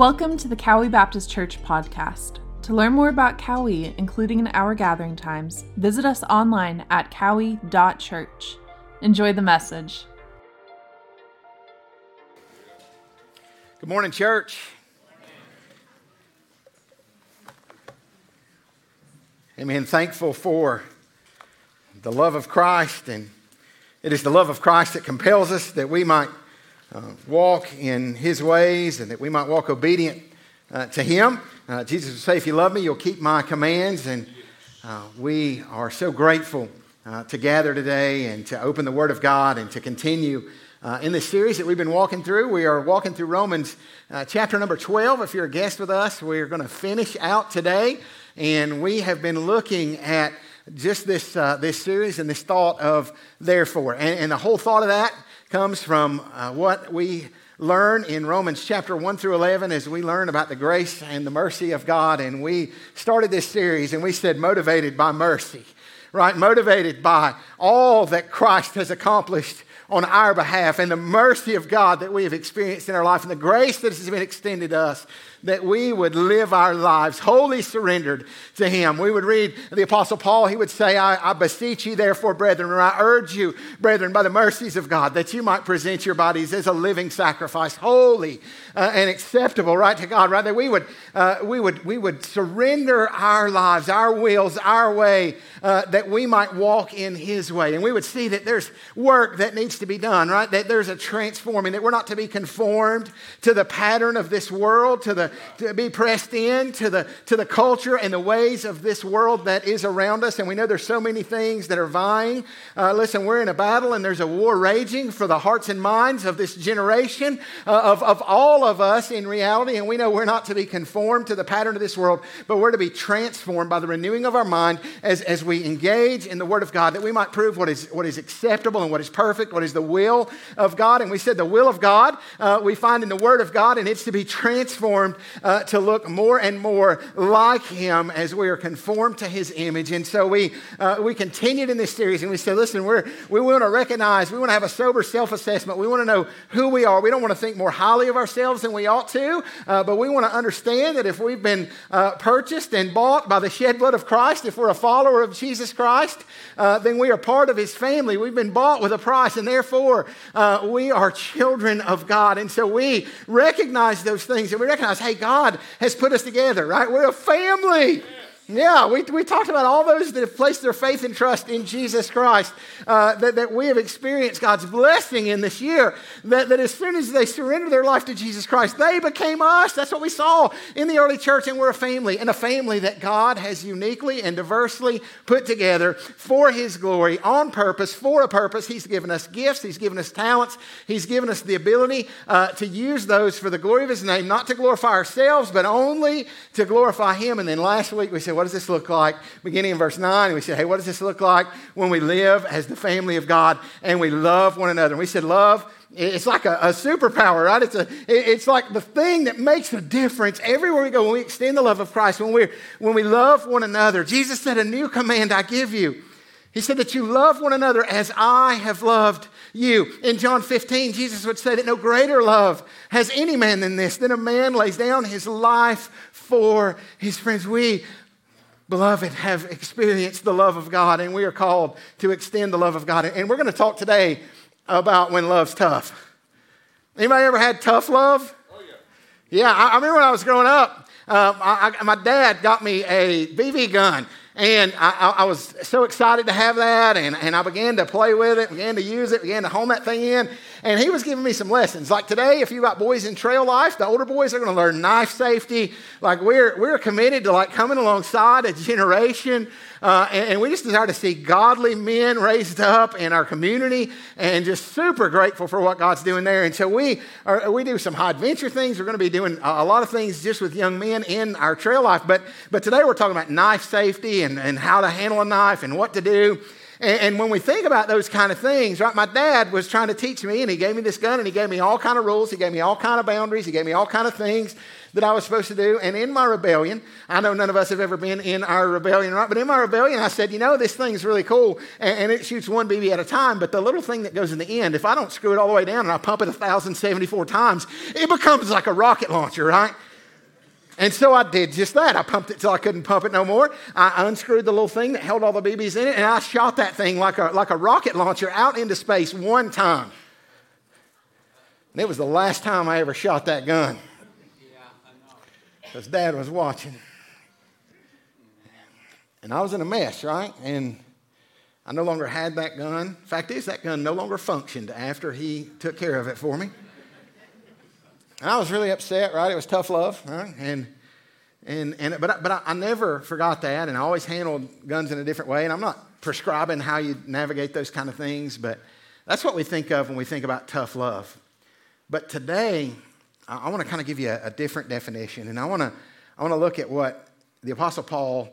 Welcome to the Cowee Baptist Church podcast. To learn more about Cowee, including in our gathering times, visit us online at cowee.church. Enjoy the message. Good morning, church. Amen. Thankful for the love of Christ, and it is the love of Christ that compels us that we might uh, walk in his ways and that we might walk obedient uh, to him. Uh, Jesus would say, If you love me, you'll keep my commands. And uh, we are so grateful uh, to gather today and to open the Word of God and to continue. Uh, in this series that we've been walking through, we are walking through Romans chapter number 12. If you're a guest with us, we're going to finish out today. And we have been looking at just this, this series and this thought of therefore. And, and the whole thought of that comes from uh, what we learn in Romans chapter 1 through 11 as we learn about the grace and the mercy of God. And we started this series and we said, motivated by mercy, right? Motivated by all that Christ has accomplished on our behalf and the mercy of God that we have experienced in our life and the grace that has been extended to us that we would live our lives wholly surrendered to Him. We would read the Apostle Paul, he would say, I, I beseech you, therefore, brethren, or I urge you, brethren, by the mercies of God, that you might present your bodies as a living sacrifice, holy uh, and acceptable, right, to God. Right, that we would, uh, we would, we would surrender our lives, our wills, our way, uh, that we might walk in His way. And we would see that there's work that needs to be done, right? That there's a transforming, that we're not to be conformed to the pattern of this world, to the to be pressed in to the, to the culture and the ways of this world that is around us. And we know there's so many things that are vying. Uh, listen, we're in a battle and there's a war raging for the hearts and minds of this generation, uh, of, of all of us in reality. And we know we're not to be conformed to the pattern of this world, but we're to be transformed by the renewing of our mind as, as we engage in the Word of God, that we might prove what is, what is acceptable and what is perfect, what is the will of God. And we said the will of God uh, we find in the Word of God, and it's to be transformed uh, to look more and more like him as we are conformed to his image. And so we, uh, we continued in this series and we said, listen, we're, we want to recognize, we want to have a sober self assessment. We want to know who we are. We don't want to think more highly of ourselves than we ought to, uh, but we want to understand that if we've been uh, purchased and bought by the shed blood of Christ, if we're a follower of Jesus Christ, uh, then we are part of his family. We've been bought with a price, and therefore uh, we are children of God. And so we recognize those things and we recognize, hey, God has put us together, right? We're a family. Yeah, we, we talked about all those that have placed their faith and trust in Jesus Christ, uh, that, that we have experienced God's blessing in this year. That, that as soon as they surrendered their life to Jesus Christ, they became us. That's what we saw in the early church, and we're a family, and a family that God has uniquely and diversely put together for His glory, on purpose, for a purpose. He's given us gifts, He's given us talents, He's given us the ability uh, to use those for the glory of His name, not to glorify ourselves, but only to glorify Him. And then last week we said, what does this look like? Beginning in verse 9, we said, hey, what does this look like when we live as the family of God and we love one another? And we said, love it's like a, a, superpower, right? It's, a, it's like the thing that makes a difference everywhere we go when we extend the love of Christ, when, we when we love one another. Jesus said, A new command I give you. He said that you love one another as I have loved you. In John 15, Jesus would say that no greater love has any man than this, than a man lays down his life for his friends. We beloved, have experienced the love of God, and we are called to extend the love of God. And we're going to talk today about when love's tough. Anybody ever had tough love? Oh, yeah. Yeah, I, I remember when I was growing up, uh, I, I, my dad got me a BB gun. And I, I, was so excited to have that, and, and I began to play with it, began to use it, began to home that thing in. And he was giving me some lessons. Like today, if you got boys in trail life, the older boys are going to learn knife safety. Like we're, we're committed to like coming alongside a generation. Uh, and, and, we just desire to see godly men raised up in our community and just super grateful for what God's doing there. And so we, are, we do some high adventure things. We're going to be doing a, a lot of things just with young men in our trail life. But, but today we're talking about knife safety and, and how to handle a knife and what to do. And, and, when we think about those kind of things, right, my dad was trying to teach me, and he gave me this gun, and he gave me all kind of rules, he gave me all kind of boundaries, he gave me all kind of things that I was supposed to do. And in my rebellion, I know none of us have ever been in our rebellion, right? But in my rebellion, I said, you know, this thing's really cool, and, and it shoots one BB at a time. But the little thing that goes in the end, if I don't screw it all the way down and I pump it 1,074 times, it becomes like a rocket launcher, right? And so I did just that. I pumped it till I couldn't pump it no more. I unscrewed the little thing that held all the BBs in it, and I shot that thing like a, like a rocket launcher out into space one time. And it was the last time I ever shot that gun. Because dad was watching. And I was in a mess, right? And I no longer had that gun. Fact is, that gun no longer functioned after he took care of it for me. And I was really upset, right? It was tough love, right? And, and, and, but, but I, I never forgot that, and I always handled guns in a different way. And I'm not prescribing how you navigate those kind of things, but that's what we think of when we think about tough love. But today, I want to kind of give you a, a different definition, and I want to I want to look at what the Apostle Paul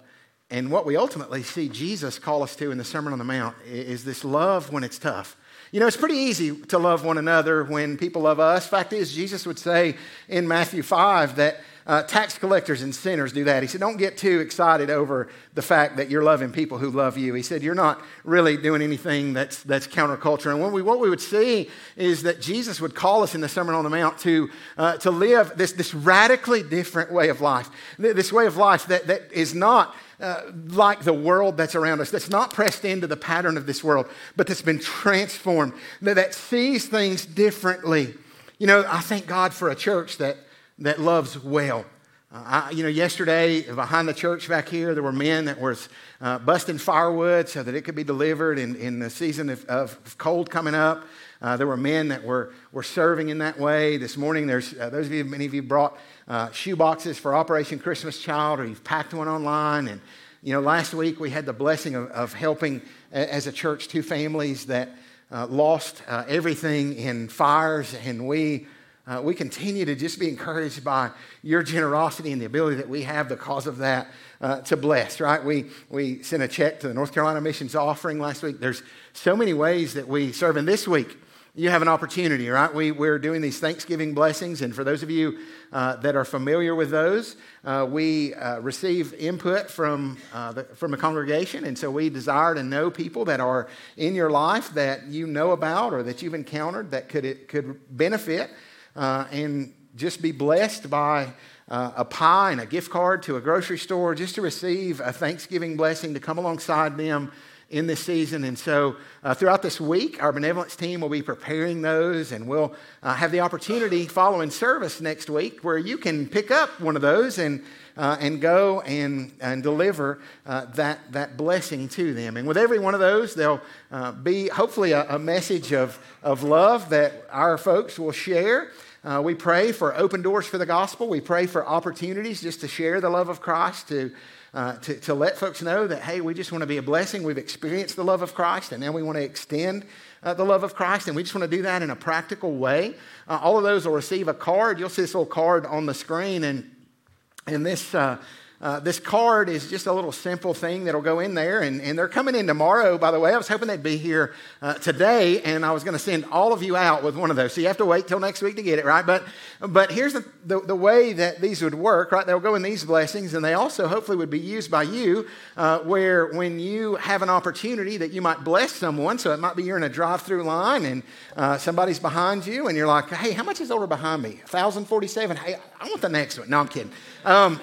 and what we ultimately see Jesus call us to in the Sermon on the Mount is this love when it's tough. You know, it's pretty easy to love one another when people love us. Fact is, Jesus would say in Matthew 5 that uh, tax collectors and sinners do that. He said, Don't get too excited over the fact that you're loving people who love you. He said, You're not really doing anything that's, that's counterculture. And what we, what we would see is that Jesus would call us in the Sermon on the Mount to, uh, to live this, this radically different way of life. This way of life that, that is not uh, like the world that's around us, that's not pressed into the pattern of this world, but that's been transformed, that, that sees things differently. You know, I thank God for a church that, that loves well. Uh, I, you know, yesterday behind the church back here, there were men that were uh, busting firewood so that it could be delivered in, in the season of, of cold coming up. Uh, there were men that were, were serving in that way. This morning, there's uh, those of you, many of you brought uh, shoe boxes for Operation Christmas Child, or you've packed one online. And, you know, last week we had the blessing of, of helping as a church two families that uh, lost uh, everything in fires, and we. Uh, we continue to just be encouraged by your generosity and the ability that we have the because of that uh, to bless, right? We, we sent a check to the North Carolina Missions Offering last week. There's so many ways that we serve. And this week, you have an opportunity, right? We, we're doing these Thanksgiving blessings, and for those of you uh, that are familiar with those, uh, we uh, receive input from, uh, the, from the congregation, and so we desire to know people that are in your life that you know about or that you've encountered that could, it could benefit uh, and just be blessed by uh, a pie and a gift card to a grocery store just to receive a Thanksgiving blessing to come alongside them in this season. And so, uh, throughout this week, our benevolence team will be preparing those, and we'll uh, have the opportunity following service next week where you can pick up one of those and, uh, and go and, and deliver uh, that, that blessing to them. And with every one of those, there'll uh, be hopefully a, a, message of, of love that our folks will share. Uh, we pray for open doors for the gospel. We pray for opportunities just to share the love of Christ, to uh, to, to let folks know that, hey, we just want to be a blessing. We've experienced the love of Christ, and now we want to extend uh, the love of Christ, and we just want to do that in a practical way. Uh, all of those will receive a card. You'll see this little card on the screen, and, and this uh, this card is just a little simple thing that'll go in there, and, and they're coming in tomorrow, by the way. I was hoping they'd be here uh, today, and I was going to send all of you out with one of those. So you have to wait till next week to get it, right? But, but here's the, the, the way that these would work, right? They'll go in these blessings, and they also hopefully would be used by you, uh, where when you have an opportunity that you might bless someone, so it might be you're in a drive through line and uh, somebody's behind you, and you're like, hey, how much is over behind me? 1,047. Hey, I want the next one. No, I'm kidding. Um,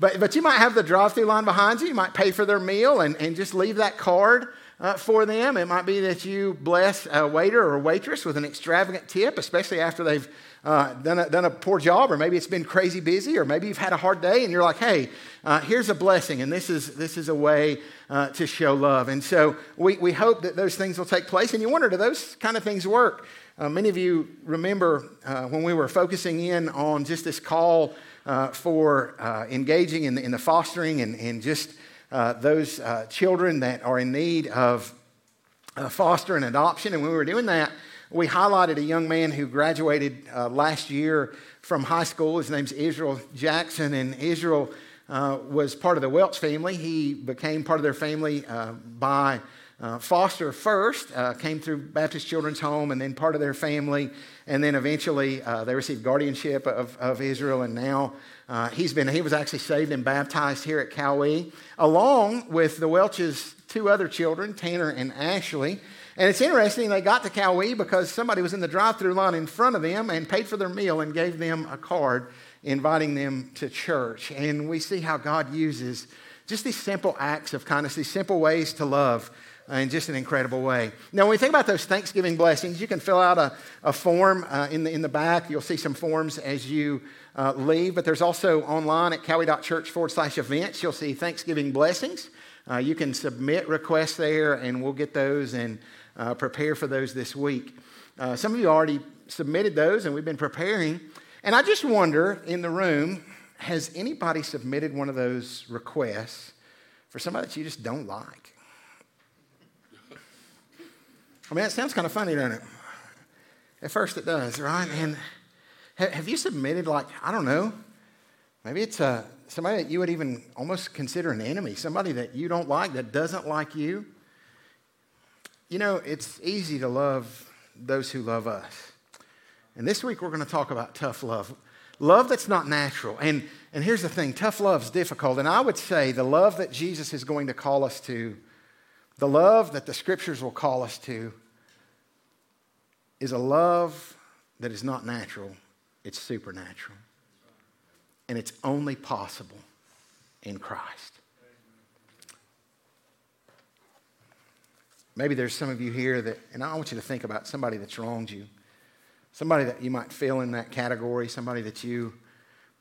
but, but you might have the drive through line behind you. You might pay for their meal and, and just leave that card uh, for them. It might be that you bless a waiter or waitress with an extravagant tip, especially after they've uh, done, a, done a poor job, or maybe it's been crazy busy, or maybe you've had a hard day and you're like, hey, uh, here's a blessing, and this is, this is a way uh, to show love. And so we, we hope that those things will take place. And you wonder, do those kind of things work? Uh, many of you remember uh, when we were focusing in on just this call uh, for uh, engaging in the, in the, fostering and, and just uh, those uh, children that are in need of uh, foster and adoption. And when we were doing that, we highlighted a young man who graduated last year from high school. His name's Israel Jackson, and Israel was part of the Welch family. He became part of their family by uh, foster first, uh, came through Baptist Children's Home, and then part of their family, and then eventually uh, they received guardianship of, of Israel, and now uh, he's been, he was actually saved and baptized here at Cowee, along with the Welch's two other children, Tanner and Ashley. And it's interesting, they got to Cowee because somebody was in the drive through line in front of them and paid for their meal and gave them a card inviting them to church. And we see how God uses just these simple acts of kindness, these simple ways to love in just an incredible way. Now, when we think about those Thanksgiving blessings, you can fill out a, a form uh, in, the, in the back. You'll see some forms as you uh, leave, but there's also online at cowee.church forward slash events, you'll see Thanksgiving blessings. Uh, you can submit requests there, and we'll get those and uh, prepare for those this week. Uh, some of you already submitted those, and we've been preparing. And I just wonder in the room, has anybody submitted one of those requests for somebody that you just don't like? I mean, it sounds kind of funny, doesn't it? At first it does, right? And have you submitted, like, I don't know, maybe it's uh, somebody that you would even almost consider an enemy, somebody that you don't like, that doesn't like you? You know, it's easy to love those who love us. And this week we're going to talk about tough love. Love that's not natural. And, and here's the thing tough love is difficult. And I would say the love that Jesus is going to call us to the love that the scriptures will call us to is a love that is not natural, it's supernatural. And it's only possible in Christ. Maybe there's some of you here that, and I want you to think about somebody that's wronged you, somebody that you might feel in that category, somebody that you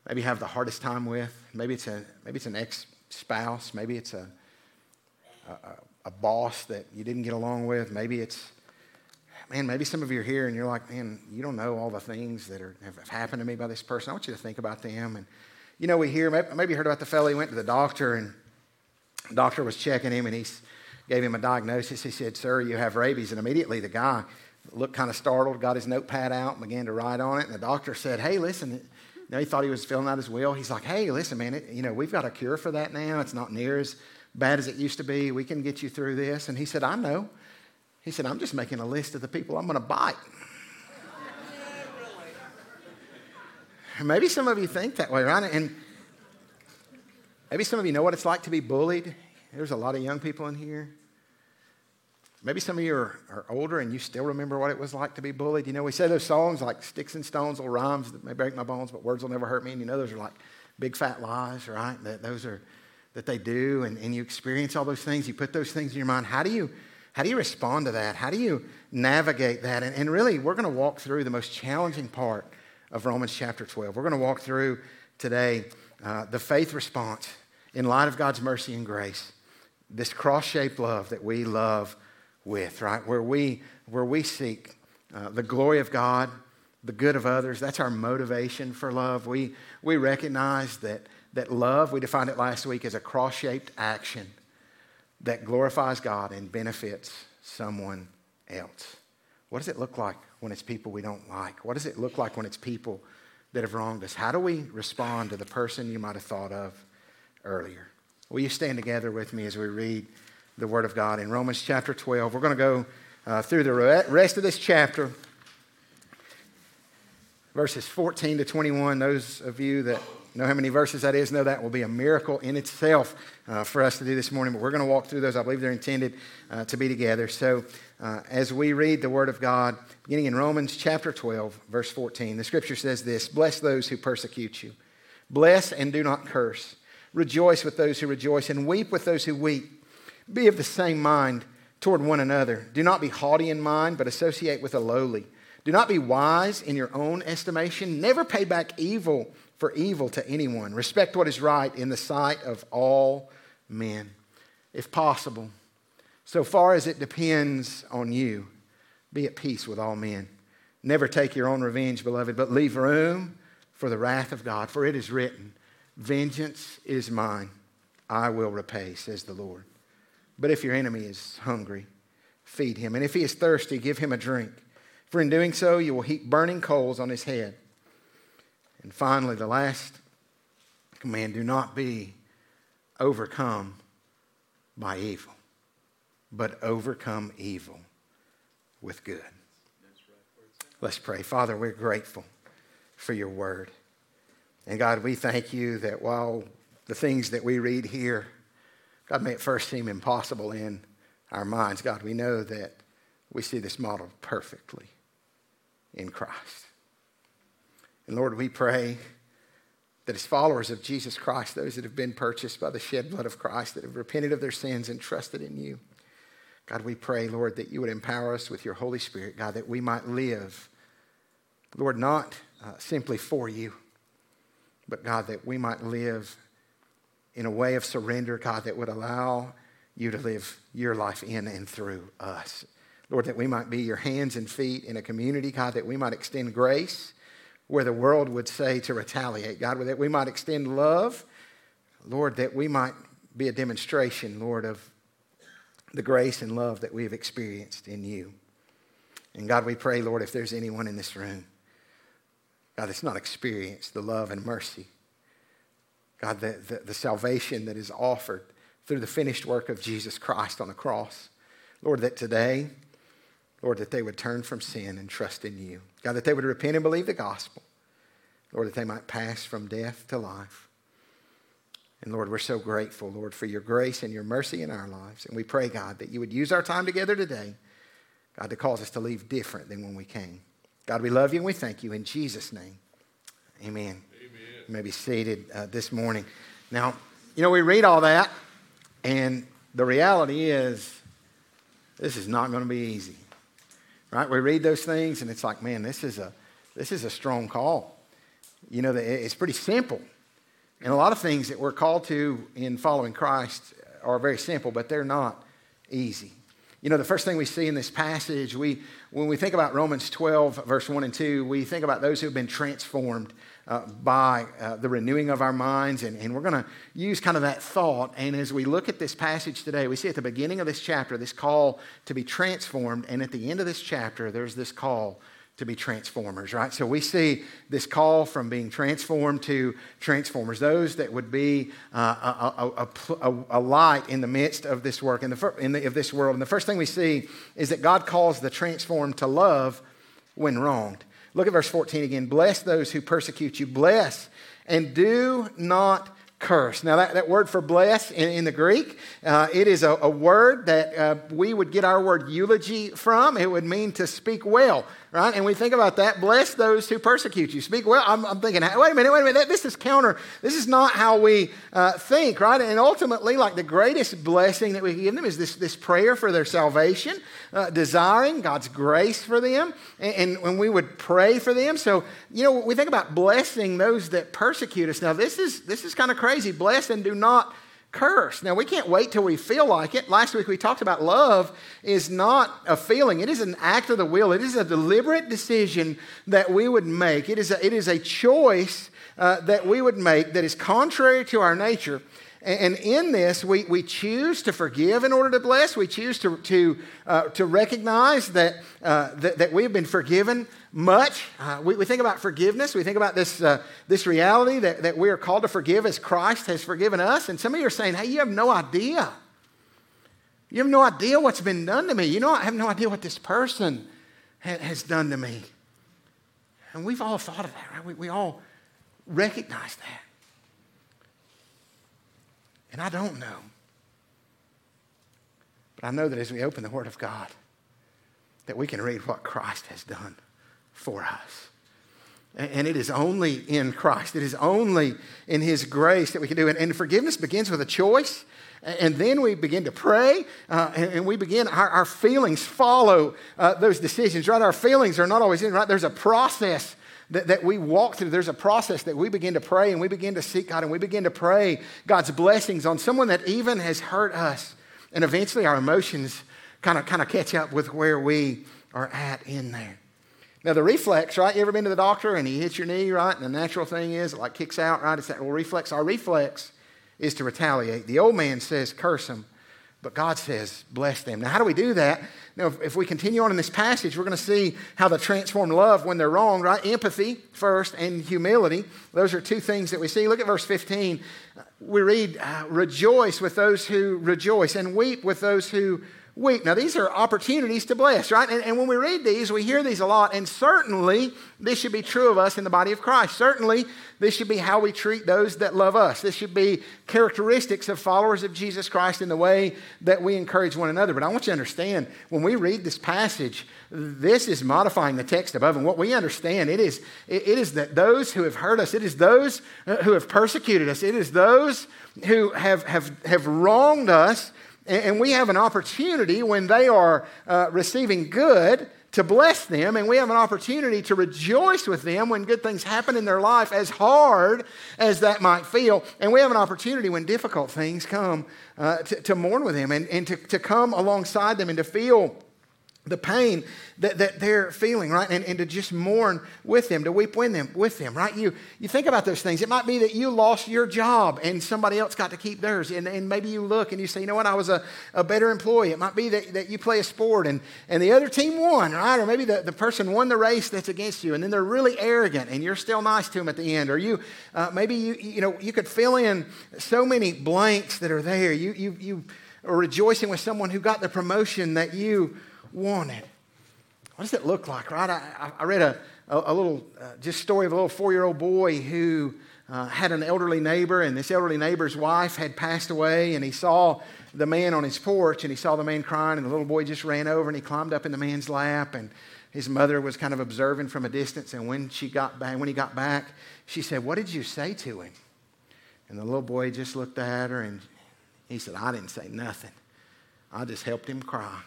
maybe have the hardest time with. Maybe it's, a, maybe it's an ex spouse, maybe it's a, a, a boss that you didn't get along with. Maybe it's, man, maybe some of you are here and you're like, man, you don't know all the things that are, have happened to me by this person. I want you to think about them. And, you know, we hear, maybe you heard about the fellow, he went to the doctor and the doctor was checking him and he gave him a diagnosis. He said, sir, you have rabies. And immediately the guy looked kind of startled, got his notepad out and began to write on it. And the doctor said, hey, listen, you know, he thought he was filling out his will. He's like, hey, listen, man, it, you know, we've got a cure for that now. It's not near as bad as it used to be. We can get you through this. And he said, I know. He said, I'm just making a list of the people I'm going to bite. maybe some of you think that way, right? And maybe some of you know what it's like to be bullied. There's a lot of young people in here. Maybe some of you are, are, older and you still remember what it was like to be bullied. You know, we say those songs like Sticks and Stones will rhymes that may break my bones, but words will never hurt me. And you know, those are like big fat lies, right? That those are that they do, and, and you experience all those things, you put those things in your mind. How do you, how do you respond to that? How do you navigate that? And, and really, we're going to walk through the most challenging part of Romans chapter 12. We're going to walk through today uh, the faith response in light of God's mercy and grace, this cross shaped love that we love with, right? Where we, where we seek uh, the glory of God, the good of others. That's our motivation for love. We, we recognize that that love, we defined it last week as a cross shaped action that glorifies God and benefits someone else. What does it look like when it's people we don't like? What does it look like when it's people that have wronged us? How do we respond to the person you might have thought of earlier? Will you stand together with me as we read the Word of God in Romans chapter 12? We're going to go uh, through the rest of this chapter, verses 14 to 21. Those of you that know how many verses that is? No, that will be a miracle in itself uh, for us to do this morning. But we're going to walk through those. I believe they're intended uh, to be together. So uh, as we read the Word of God, beginning in Romans chapter 12, verse 14, the scripture says this Bless those who persecute you, bless and do not curse. Rejoice with those who rejoice, and weep with those who weep. Be of the same mind toward one another. Do not be haughty in mind, but associate with the lowly. Do not be wise in your own estimation. Never pay back evil for evil to anyone. Respect what is right in the sight of all men, if possible. So far as it depends on you, be at peace with all men. Never take your own revenge, beloved, but leave room for the wrath of God, for it is written, Vengeance is mine, I will repay, says the Lord. But if your enemy is hungry, feed him. And if he is thirsty, give him a drink. For in doing so, you will heap burning coals on his head. And finally, the last command do not be overcome by evil, but overcome evil with good. Let's pray. Father, we're grateful for your word. And God, we thank you that while the things that we read here, God, may at first seem impossible in our minds, God, we know that we see this modeled perfectly in Christ. And Lord, we pray that as followers of Jesus Christ, those that have been purchased by the shed blood of Christ, that have repented of their sins and trusted in you, God, we pray, Lord, that you would empower us with your Holy Spirit, God, that we might live, Lord, not uh, simply for you, but God, that we might live in a way of surrender, God, that would allow you to live your life in and through us. Lord, that we might be your hands and feet in a community, God, that we might extend grace where the world would say to retaliate, God, that we might extend love, Lord, that we might be a demonstration, Lord, of the grace and love that we have experienced in you. And God, we pray, Lord, if there's anyone in this room, God, that's not experienced the love and mercy, God, the, the, the salvation that is offered through the finished work of Jesus Christ on the cross, Lord, that today, Lord, that they would turn from sin and trust in you. God, that they would repent and believe the gospel. Lord, that they might pass from death to life. And Lord, we're so grateful, Lord, for your grace and your mercy in our lives. And we pray, God, that you would use our time together today, God, to cause us to leave different than when we came. God, we love you and we thank you in Jesus' name. Amen. Amen. You may be seated uh, this morning. Now, you know, we read all that, and the reality is this is not going to be easy. Right? We read those things, and it's like, man, this is a, this is a strong call. You know, it's pretty simple. And a lot of things that we're called to in following Christ are very simple, but they're not easy. You know, the first thing we see in this passage, we, when we think about Romans 12, verse 1 and 2, we think about those who have been transformed uh, by uh, the renewing of our minds. And, and we're going to use kind of that thought. And as we look at this passage today, we see at the beginning of this chapter this call to be transformed. And at the end of this chapter, there's this call to be transformers, right? So we see this call from being transformed to transformers, those that would be uh, a, a, a, a, light in the midst of this work, in the, in the, of this world. And the first thing we see is that God calls the transformed to love when wronged. Look at verse 14 again. Bless those who persecute you. Bless and do not curse. Now, that, that word for bless in, in the Greek, uh, it is a, a word that uh, we would get our word eulogy from. It would mean to speak well, right? And we think about that. Bless those who persecute you. Speak well. I'm, I'm thinking, wait a minute, wait a minute. This is counter. This is not how we uh, think, right? And ultimately, like the greatest blessing that we give them is this, this prayer for their salvation, uh, desiring God's grace for them. And, and when we would pray for them. So, you know, we think about blessing those that persecute us. Now, this is, this is kind of crazy. Bless and do not curse. Now, we can't wait till we feel like it. Last week we talked about love is not a feeling, it is an act of the will. It is a deliberate decision that we would make. It is a, it is a choice uh, that we would make that is contrary to our nature. And in this, we, we choose to forgive in order to bless. We choose to, to, uh, to recognize that, uh, that, that, we've been forgiven much. Uh, we, we, think about forgiveness. We think about this, uh, this reality that, that we are called to forgive as Christ has forgiven us. And some of you are saying, hey, you have no idea. You have no idea what's been done to me. You know, I have no idea what this person ha- has done to me. And we've all thought of that, right? We, we all recognize that. And I don't know. But I know that as we open the Word of God, that we can read what Christ has done for us. And it is only in Christ, it is only in His grace that we can do it. And forgiveness begins with a choice. And then we begin to pray, uh, and, we begin, our, our feelings follow uh, those decisions, right? Our feelings are not always in, right? There's a process that, that we walk through. There's a process that we begin to pray and we begin to seek God and we begin to pray God's blessings on someone that even has hurt us. And eventually our emotions kind of kind of catch up with where we are at in there. Now the reflex, right? You ever been to the doctor and he hits your knee, right? And the natural thing is it like kicks out, right? It's that little reflex. Our reflex is to retaliate. The old man says, curse him. But God says, bless them. Now, how do we do that? Now, if, if we continue on in this passage, we're going to see how the transform love when they're wrong, right? Empathy first and humility. Those are two things that we see. Look at verse 15. We read, uh, rejoice with those who rejoice and weep with those who weep. Now, these are opportunities to bless, right? And, and, when we read these, we hear these a lot, and certainly this should be true of us in the body of Christ. Certainly, this should be how we treat those that love us. This should be characteristics of followers of Jesus Christ in the way that we encourage one another. But I want you to understand when we read this passage, this is modifying the text above. And what we understand, it is, it is that those who have hurt us, it is those uh, who have persecuted us, it is those who have, have, have wronged us and we have an opportunity when they are uh, receiving good to bless them, and we have an opportunity to rejoice with them when good things happen in their life, as hard as that might feel. And we have an opportunity when difficult things come uh, to, to, mourn with them and, and to, to come alongside them and to feel the pain that, that they're feeling, right? And, and to just mourn with them, to weep with them, with them, right? You, you think about those things. It might be that you lost your job and somebody else got to keep theirs. And, and maybe you look and you say, you know what, I was a, a better employee. It might be that, that you play a sport and, and the other team won, right? Or maybe the, the person won the race that's against you and then they're really arrogant and you're still nice to them at the end. Or you, uh, maybe you, you know, you could fill in so many blanks that are there. You, you, you are rejoicing with someone who got the promotion that you wanted. What does it look like, right? I, I read a, a, little uh, just story of a little four year old boy who uh, had an elderly neighbor, and this elderly neighbor's wife had passed away, and he saw the man on his porch, and he saw the man crying, and the little boy just ran over and he climbed up in the man's lap, and his mother was kind of observing from a distance, and when she got back, when he got back, she said, "What did you say to him?" And the little boy just looked at her, and he said, "I didn't say nothing. I just helped him cry."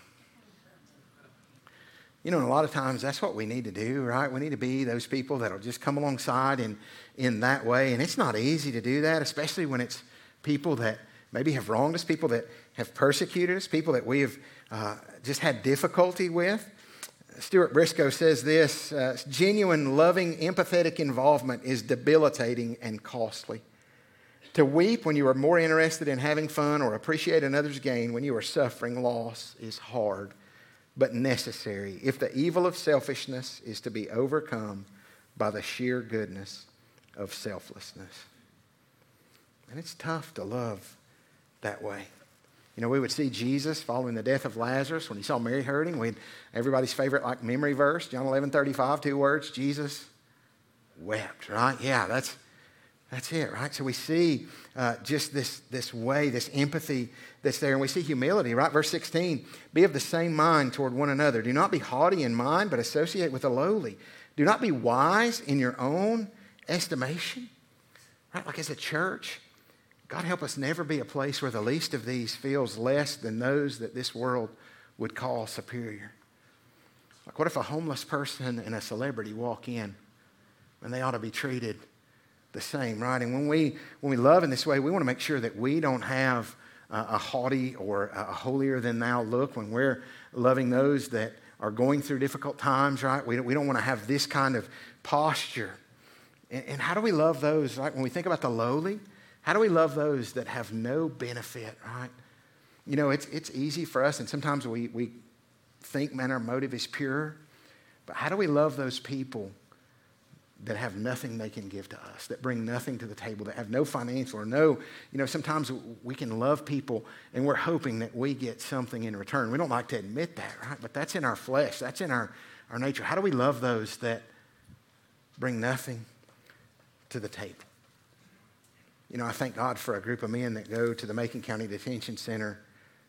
You know, a lot of times that's what we need to do, right? We need to be those people that'll just come alongside in, in that way. And it's not easy to do that, especially when it's people that maybe have wronged us, people that have persecuted us, people that we have uh, just had difficulty with. Stuart Briscoe says this uh, genuine, loving, empathetic involvement is debilitating and costly. To weep when you are more interested in having fun or appreciate another's gain when you are suffering loss is hard but necessary if the evil of selfishness is to be overcome by the sheer goodness of selflessness. And it's tough to love that way. You know, we would see Jesus following the death of Lazarus when he saw Mary hurting. We everybody's favorite like memory verse, John 11, 35, two words, Jesus wept, right? Yeah, that's that's it, right? So we see uh, just this, this way, this empathy that's there, and we see humility, right? Verse 16 Be of the same mind toward one another. Do not be haughty in mind, but associate with the lowly. Do not be wise in your own estimation, right? Like as a church, God help us never be a place where the least of these feels less than those that this world would call superior. Like, what if a homeless person and a celebrity walk in and they ought to be treated? The same, right? And when we, when we love in this way, we want to make sure that we don't have a haughty or a holier than thou look when we're loving those that are going through difficult times, right? We don't, we don't want to have this kind of posture. And, and how do we love those, right? When we think about the lowly, how do we love those that have no benefit, right? You know, it's, it's easy for us, and sometimes we, we think, man, our motive is pure. But how do we love those people that have nothing they can give to us, that bring nothing to the table, that have no financial or no, you know, sometimes we can love people and we're hoping that we get something in return. We don't like to admit that, right? But that's in our flesh, that's in our, our nature. How do we love those that bring nothing to the table? You know, I thank God for a group of men that go to the Macon County Detention Center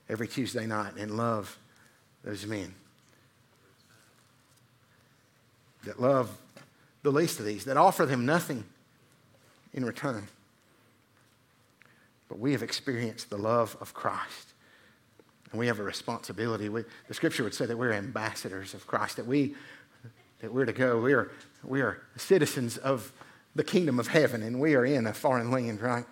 every Tuesday night and love those men. That love the least of these, that offer them nothing in return. But we have experienced the love of Christ. And we have a responsibility. We, the scripture would say that we're ambassadors of Christ, that, we, that we're to go. We are, we are citizens of the kingdom of heaven, and we are in a foreign land, right?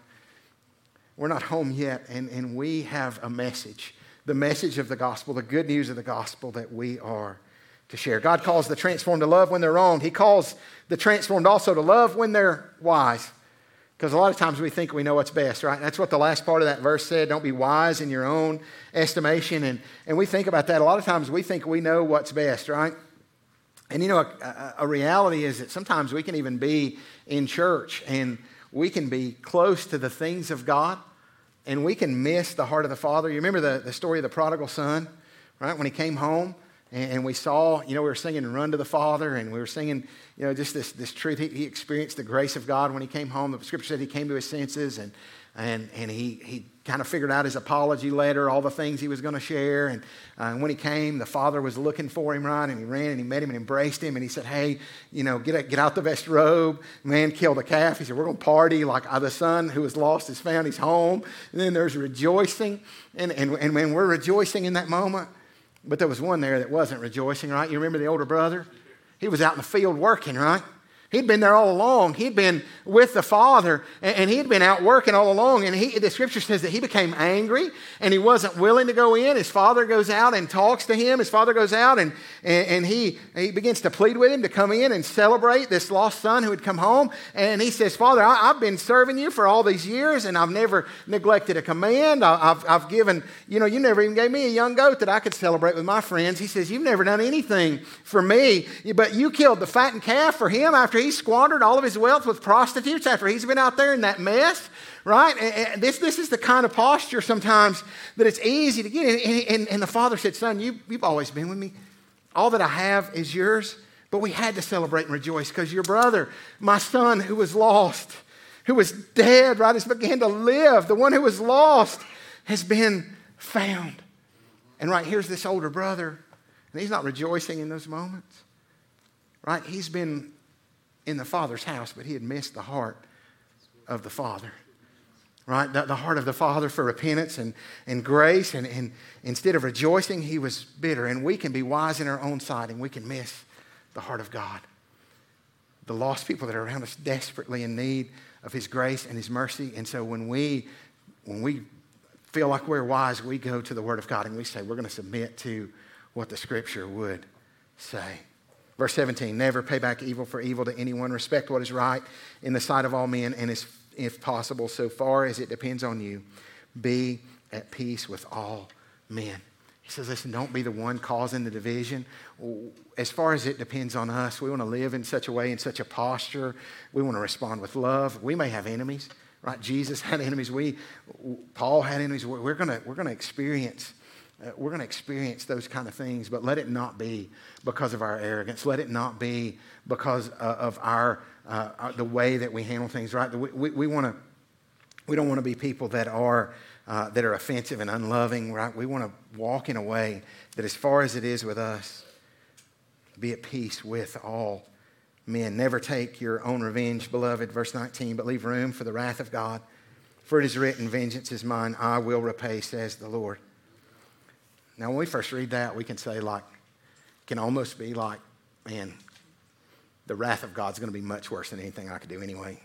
We're not home yet, and, and we have a message the message of the gospel, the good news of the gospel that we are to share. God calls the transformed to love when they're wrong. He calls the transformed also to love when they're wise. Because a lot of times we think we know what's best, right? That's what the last part of that verse said. Don't be wise in your own estimation. And, and we think about that. A lot of times we think we know what's best, right? And you know, a, a reality is that sometimes we can even be in church and we can be close to the things of God and we can miss the heart of the Father. You remember the, the story of the prodigal son? right? When he came home and, we saw, you know, we were singing Run to the Father and we were singing, you know, just this, this truth. He, he experienced the grace of God when he came home. The scripture said he came to his senses and, and, and he, he kind of figured out his apology letter, all the things he was going to share. And, uh, and when he came, the father was looking for him, right? And he ran and he met him and embraced him. And he said, Hey, you know, get, get out the best robe. Man killed a calf. He said, We're going to party like uh, the son who was lost is found. He's home. And then there's rejoicing. And, and, and when we're rejoicing in that moment, but there was one there that wasn't rejoicing, right? You remember the older brother? He was out in the field working, right? He'd been there all along. He'd been with the Father, and he'd been out working all along. And he, the scripture says that he became angry and he wasn't willing to go in. His father goes out and talks to him. His father goes out and, and, he, he begins to plead with him to come in and celebrate this lost son who had come home. And he says, Father, I, have been serving you for all these years, and I've never neglected a command. I, I've, I've given, you know, you never even gave me a young goat that I could celebrate with my friends. He says, You've never done anything for me, but you killed the fattened calf for him after he squandered all of his wealth with prostitutes after he's been out there in that mess, right? And this, this is the kind of posture sometimes that it's easy to get in. And, and, the father said, Son, you, you've always been with me. All that I have is yours. But we had to celebrate and rejoice because your brother, my son who was lost, who was dead, right, has began to live. The one who was lost has been found. And right here's this older brother, and he's not rejoicing in those moments. Right? He's been in the Father's house, but he had missed the heart of the Father. Right? The, the heart of the Father for repentance and, and grace. And, and instead of rejoicing, he was bitter. And we can be wise in our own sight and we can miss the heart of God. The lost people that are around us desperately in need of his grace and his mercy. And so when we when we feel like we're wise, we go to the Word of God and we say, we're going to submit to what the Scripture would say. Verse 17, never pay back evil for evil to anyone. Respect what is right in the sight of all men, and if possible, so far as it depends on you, be at peace with all men. He says, listen, don't be the one causing the division. As far as it depends on us, we want to live in such a way, in such a posture. We want to respond with love. We may have enemies, right? Jesus had enemies. We, Paul had enemies. We're going to, we're going to experience uh, we're going to experience those kind of things, but let it not be because of our arrogance. Let it not be because uh, of our, uh, uh, the way that we handle things, right? We, we, we, wanna, we don't want to be people that are, that are offensive and unloving, right? We want to walk in a way that, as far as it is with us, be at peace with all men. Never take your own revenge, beloved, verse 19, but leave room for the wrath of God. For it is written, Vengeance is mine, I will repay, says the Lord. Now, when we first read that, we can say, like, can almost be like, man, the wrath of God's going to be much worse than anything I could do anyway.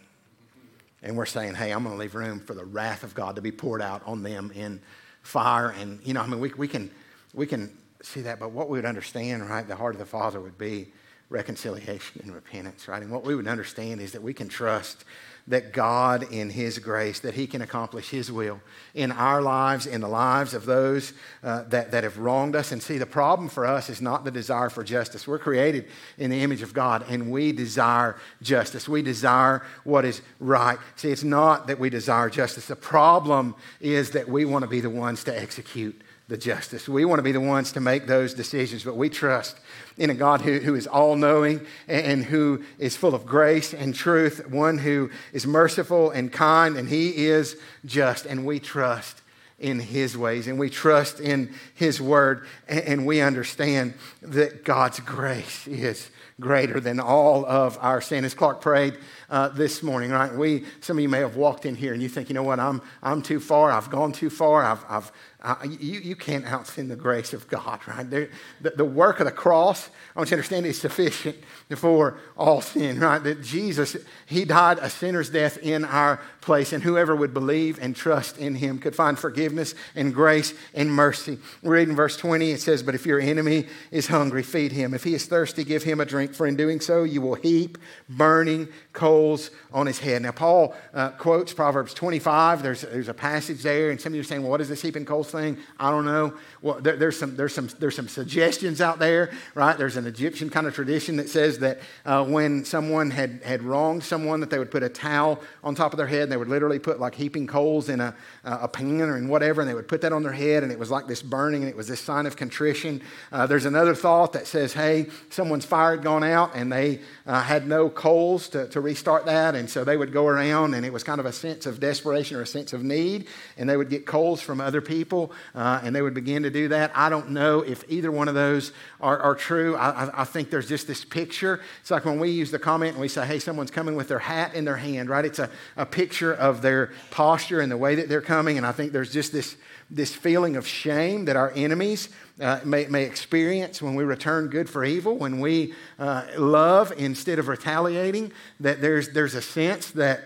And we're saying, hey, I'm going to leave room for the wrath of God to be poured out on them in fire. And, you know, I mean, we, we, can, we can see that, but what we would understand, right, the heart of the Father would be reconciliation and repentance, right? And what we would understand is that we can trust that God, in His grace, that He can accomplish His will in our lives, in the lives of those uh, that, that have wronged us. And see, the problem for us is not the desire for justice. We're created in the image of God, and we desire justice. We desire what is right. See, it's not that we desire justice. The problem is that we want to be the ones to execute the justice. We want to be the ones to make those decisions, but we trust in a God who, who is all knowing and who is full of grace and truth, one who is merciful and kind, and He is just. And we trust in His ways and we trust in His word, and we understand that God's grace is greater than all of our sin. As Clark prayed uh, this morning, right? We, some of you may have walked in here and you think, you know what, I'm, I'm too far, I've gone too far, I've, I've, uh, you, you can't outsin the grace of God, right? The, the, work of the cross, I want you to understand, is sufficient for all sin, right? That Jesus, He died a sinner's death in our place, and whoever would believe and trust in Him could find forgiveness and grace and mercy. We read in verse 20, it says, But if your enemy is hungry, feed him. If he is thirsty, give him a drink for in doing so, you will heap burning on his head. Now, Paul uh, quotes Proverbs 25. There's, there's a passage there, and some of you are saying, well, what is this heaping coals thing? I don't know. Well, there, there's, some, there's, some, there's some suggestions out there, right? There's an Egyptian kind of tradition that says that uh, when someone had, had wronged someone, that they would put a towel on top of their head, and they would literally put like heaping coals in a, a pan or in whatever, and they would put that on their head, and it was like this burning, and it was this sign of contrition. Uh, there's another thought that says, hey, someone's fire had gone out, and they uh, had no coals to, to restart that, and so they would go around, and it was kind of a sense of desperation or a sense of need, and they would get coals from other people, uh, and they would begin to do that. I don't know if either one of those are, are true. I, I, I, think there's just this picture. It's like when we use the comment and we say, hey, someone's coming with their hat in their hand, right? It's a, a picture of their posture and the way that they're coming. And I think there's just this, this feeling of shame that our enemies uh, may, may experience when we return good for evil, when we uh, love instead of retaliating, that there's, there's a sense that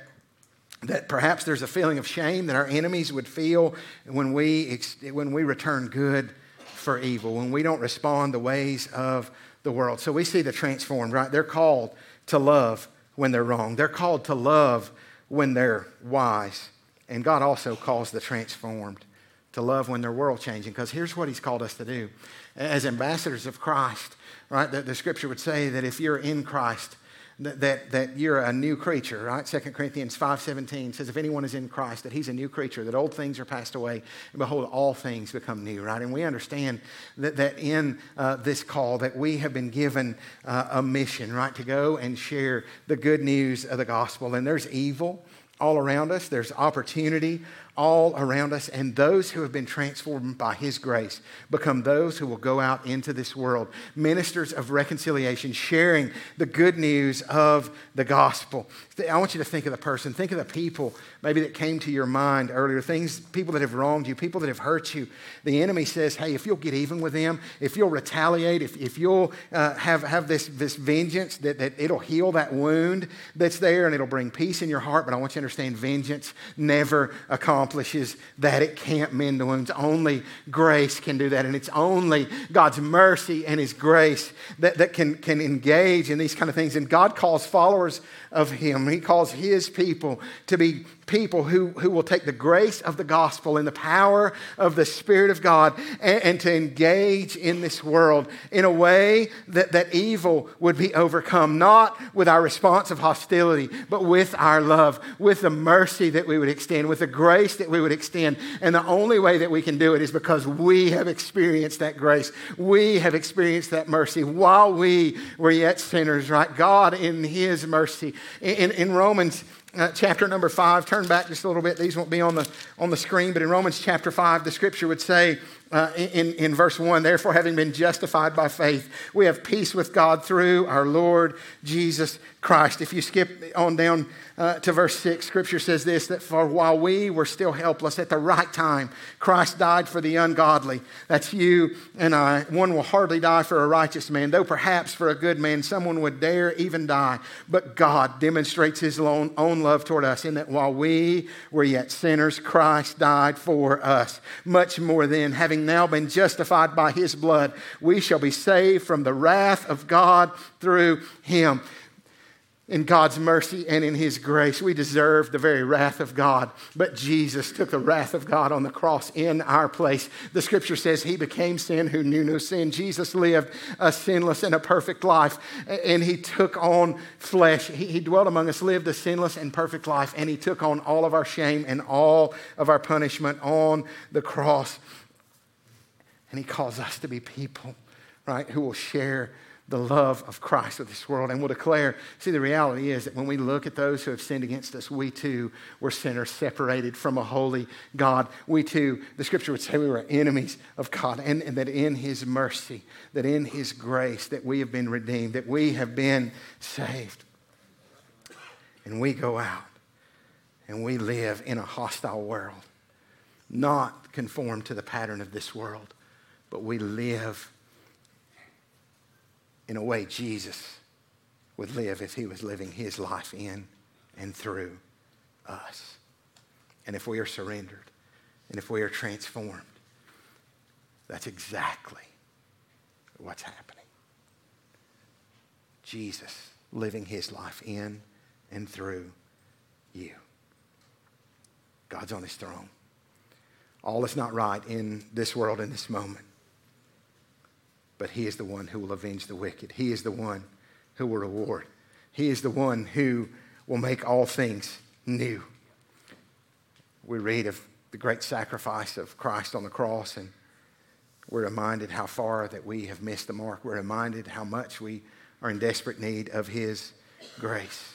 that perhaps there's a feeling of shame that our enemies would feel when we, when we return good for evil, when we don't respond the ways of the world. So we see the transformed, right? They're called to love when they're wrong, they're called to love when they're wise. And God also calls the transformed to love when they're world changing, because here's what He's called us to do. As ambassadors of Christ, right? The, the scripture would say that if you're in Christ, that, that, you're a new creature, right? 2 Corinthians 5.17 says, if anyone is in Christ, that he's a new creature, that old things are passed away, and behold, all things become new, right? And we understand that, that in uh, this call that we have been given uh, a mission, right, to go and share the good news of the gospel. And there's evil all around us. There's opportunity all around us, and those who have been transformed by His grace become those who will go out into this world, ministers of reconciliation, sharing the good news of the gospel. I want you to think of the person, think of the people maybe that came to your mind earlier, things, people that have wronged you, people that have hurt you. The enemy says, hey, if you'll get even with them, if you'll retaliate, if, if you'll uh, have, have this, this vengeance, that, that it'll heal that wound that's there and it'll bring peace in your heart. But I want you to understand vengeance never accomplishes that. It can't mend the wounds. Only grace can do that. And it's only God's mercy and His grace that, that can, can engage in these kind of things. And God calls followers of Him, He calls His people to be people who, who will take the grace of the gospel and the power of the Spirit of God and, and, to engage in this world in a way that, that evil would be overcome, not with our response of hostility, but with our love, with the mercy that we would extend, with the grace that we would extend. And the only way that we can do it is because we have experienced that grace. We have experienced that mercy while we were yet sinners, right? God, in His mercy. In, in Romans, uh, chapter number five. Turn back just a little bit. These won't be on the, on the screen, but in Romans chapter five, the scripture would say uh, in, in verse one, therefore, having been justified by faith, we have peace with God through our Lord Jesus Christ. If you skip on down uh, to verse 6, scripture says this that for while we were still helpless at the right time, Christ died for the ungodly. That's you and I. One will hardly die for a righteous man, though perhaps for a good man someone would dare even die. But God demonstrates his own, own love toward us in that while we were yet sinners, Christ died for us. Much more than having now been justified by his blood, we shall be saved from the wrath of God through him in God's mercy and in His grace. We deserve the very wrath of God, but Jesus took the wrath of God on the cross in our place. The scripture says He became sin who knew no sin. Jesus lived a sinless and a perfect life, and He took on flesh. He, he dwelt among us, lived a sinless and perfect life, and He took on all of our shame and all of our punishment on the cross. And He calls us to be people, right, who will share the love of Christ with this world and will declare. See, the reality is that when we look at those who have sinned against us, we too were sinners separated from a holy God. We too, the scripture would say we were enemies of God, and, and that in His mercy, that in His grace, that we have been redeemed, that we have been saved. And we go out and we live in a hostile world, not conform to the pattern of this world, but we live in a way Jesus would live if he was living his life in and through us. And if we are surrendered and if we are transformed, that's exactly what's happening. Jesus living his life in and through you. God's on his throne. All is not right in this world in this moment. But he is the one who will avenge the wicked. He is the one who will reward. He is the one who will make all things new. We read of the great sacrifice of Christ on the cross, and we're reminded how far that we have missed the mark. We're reminded how much we are in desperate need of His grace.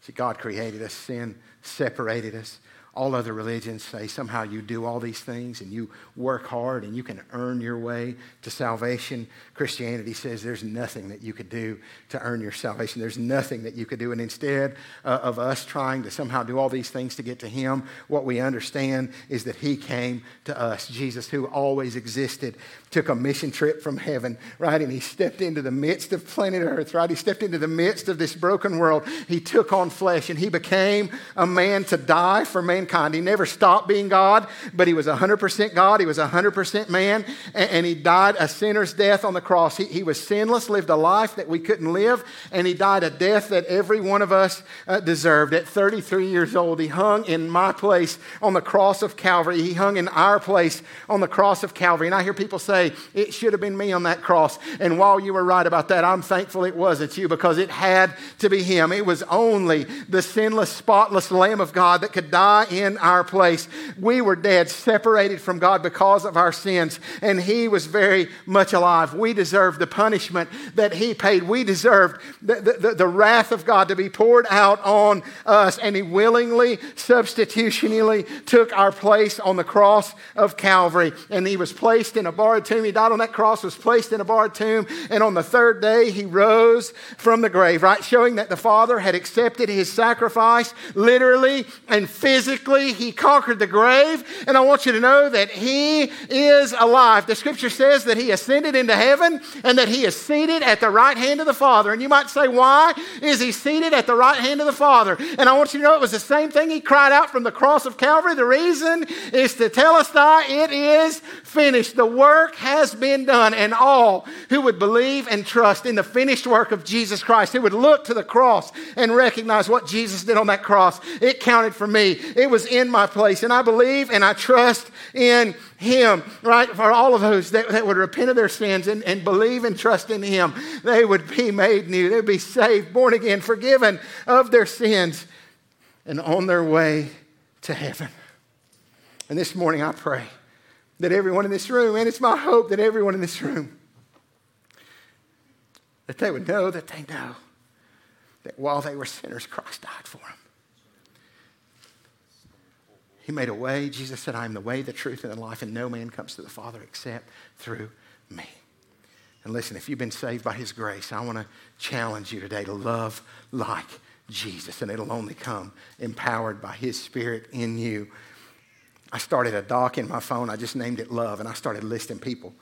See, God created us, sin separated us all other religions say somehow you do all these things and you work hard and you can earn your way to salvation. Christianity says there's nothing that you could do to earn your salvation. There's nothing that you could do. And instead uh, of us trying to somehow do all these things to get to Him, what we understand is that He came to us. Jesus, who always existed, took a mission trip from heaven, right? And He stepped into the midst of planet Earth, right? He stepped into the midst of this broken world. He took on flesh and He became a man to die for mankind mankind. He never stopped being God, but he was 100% God. He was 100% man, and, and he died a sinner's death on the cross. He, he, was sinless, lived a life that we couldn't live, and he died a death that every one of us uh, deserved. At 33 years old, he hung in my place on the cross of Calvary. He hung in our place on the cross of Calvary. And I hear people say, it should have been me on that cross. And while you were right about that, I'm thankful it wasn't you because it had to be him. It was only the sinless, spotless Lamb of God that could die in our place. We were dead, separated from God because of our sins, and He was very much alive. We deserved the punishment that He paid. We deserved the, the, the wrath of God to be poured out on us, and He willingly, substitutionally took our place on the cross of Calvary. And He was placed in a borrowed tomb. He died on that cross, was placed in a borrowed tomb, and on the third day, He rose from the grave, right? Showing that the Father had accepted His sacrifice literally and physically he conquered the grave. And I want you to know that he is alive. The scripture says that he ascended into heaven and that he is seated at the right hand of the Father. And you might say, why is he seated at the right hand of the Father? And I want you to know it was the same thing he cried out from the cross of Calvary. The reason is to tell us that it is finished. The work has been done. And all who would believe and trust in the finished work of Jesus Christ, who would look to the cross and recognize what Jesus did on that cross, it counted for me. It was in my place. And I believe and I trust in Him, right? For all of those that, that would repent of their sins and, and believe and trust in Him, they would be made new. They'd be saved, born again, forgiven of their sins, and on their way to heaven. And this morning I pray that everyone in this room, and it's my hope that everyone in this room, that they would know that they know that while they were sinners, Christ died for them. He made a way. Jesus said, I am the way, the truth, and the life, and no man comes to the Father except through me. And listen, if you've been saved by His grace, I want to challenge you today to love like Jesus, and it'll only come empowered by His Spirit in you. I started a doc in my phone. I just named it Love, and I started listing people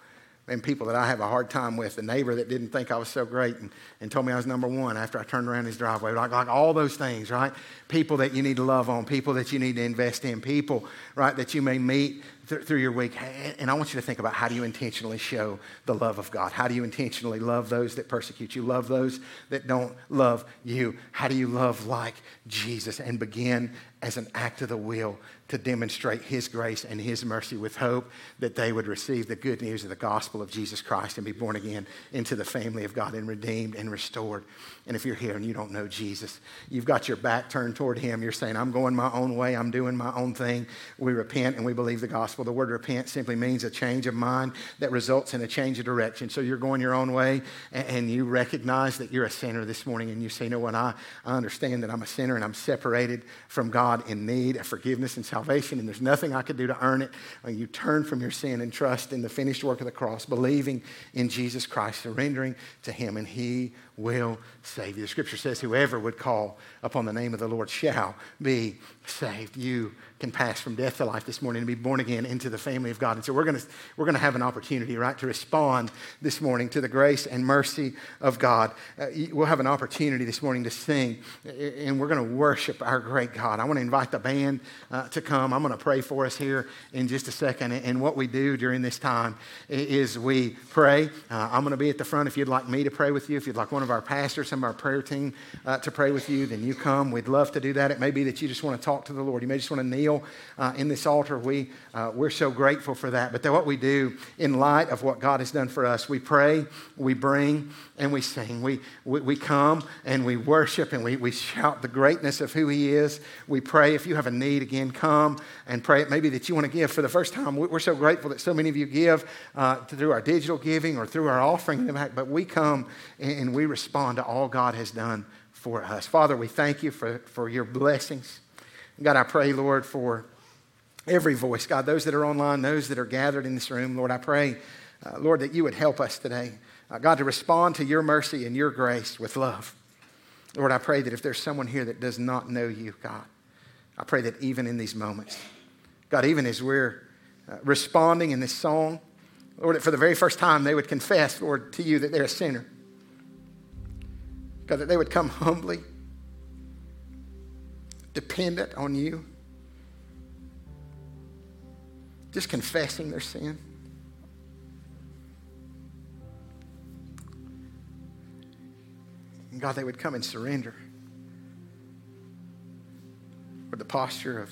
and people that I have a hard time with. The neighbor that didn't think I was so great and, and told me I was number one after I turned around his driveway. Like, like all those things, right? People that you need to love on, people that you need to invest in, people, right, that you may meet th- through your week. And I want you to think about how do you intentionally show the love of God? How do you intentionally love those that persecute you? Love those that don't love you? How do you love like Jesus and begin as an act of the will to demonstrate His grace and His mercy with hope that they would receive the good news of the gospel of Jesus Christ and be born again into the family of God and redeemed and restored. And if you're here and you don't know Jesus, you've got your back turned toward Him. You're saying, I'm going my own way, I'm doing my own thing. We repent and we believe the gospel. Well the word repent simply means a change of mind that results in a change of direction. So you're going your own way and you recognize that you're a sinner this morning and you say, you know what, I, I understand that I'm a sinner and I'm separated from God in need of forgiveness and salvation, and there's nothing I could do to earn it. You turn from your sin and trust in the finished work of the cross, believing in Jesus Christ, surrendering to Him, and He will save you. The scripture says, Whoever would call upon the name of the Lord shall be saved. You can pass from death to life this morning and be born again into the family of God. And so we're going to, we're going to have an opportunity, right, to respond this morning to the grace and mercy of God. Uh, we'll have an opportunity this morning to sing, and we're going to worship our great God. I want to invite the band uh, to come. I'm going to pray for us here in just a second. And what we do during this time is we pray. Uh, I'm going to be at the front if you'd like me to pray with you, if you'd like one of our pastors, some of our prayer team uh, to pray with you, then you come. We'd love to do that. It may be that you just want to talk to the Lord. You may just want to kneel uh, in this altar. We, uh, we're so grateful for that. But what we do in light of what God has done for us, we pray, we bring, and we sing. We, we, we come and we worship and we, we shout the greatness of who He is. We pray. If you have a need, again, come and pray. It may be that you want to give for the first time. We're so grateful that so many of you give uh, through our digital giving or through our offering. But we come and we respond to all God has done for us. Father, we thank you for, for your blessings. God, I pray, Lord, for every voice. God, those that are online, those that are gathered in this room, Lord, I pray, uh, Lord, that you would help us today. Uh, God, to respond to your mercy and your grace with love. Lord, I pray that if there's someone here that does not know you, God, I pray that even in these moments, God, even as we're uh, responding in this song, Lord, that for the very first time they would confess, Lord, to you that they're a sinner. God, that they would come humbly, dependent on you, just confessing their sin. And God, they would come and surrender with the posture of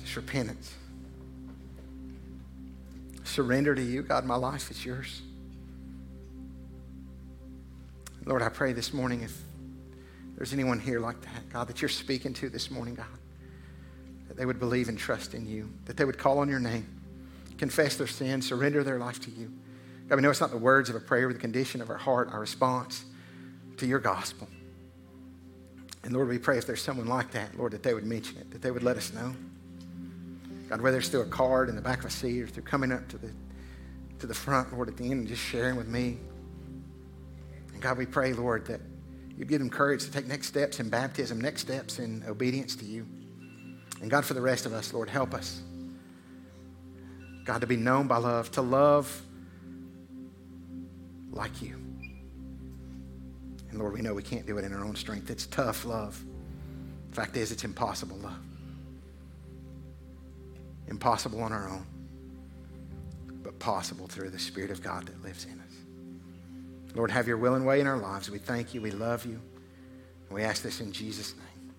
just repentance. Surrender to you. God, my life is yours. Lord, I pray this morning if there's anyone here like that, God, that you're speaking to this morning, God, that they would believe and trust in you, that they would call on your name, confess their sin, surrender their life to you. God, we know it's not the words of a prayer, the condition of our heart, our response to your gospel. And Lord, we pray if there's someone like that, Lord, that they would mention it, that they would let us know. God, whether it's through a card in the back of a seat or through coming up to the, to the front, Lord, at the end and just sharing with me. And God, we pray, Lord, that you'd give them courage to take next steps in baptism, next steps in obedience to you. And God, for the rest of us, Lord, help us. God, to be known by love, to love like you. And Lord, we know we can't do it in our own strength. It's tough love. The fact is, it's impossible love. Impossible on our own, but possible through the Spirit of God that lives in us. Lord, have your will and way in our lives. We thank you. We love you. We ask this in Jesus' name.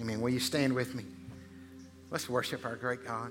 Amen. Will you stand with me? Let's worship our great God.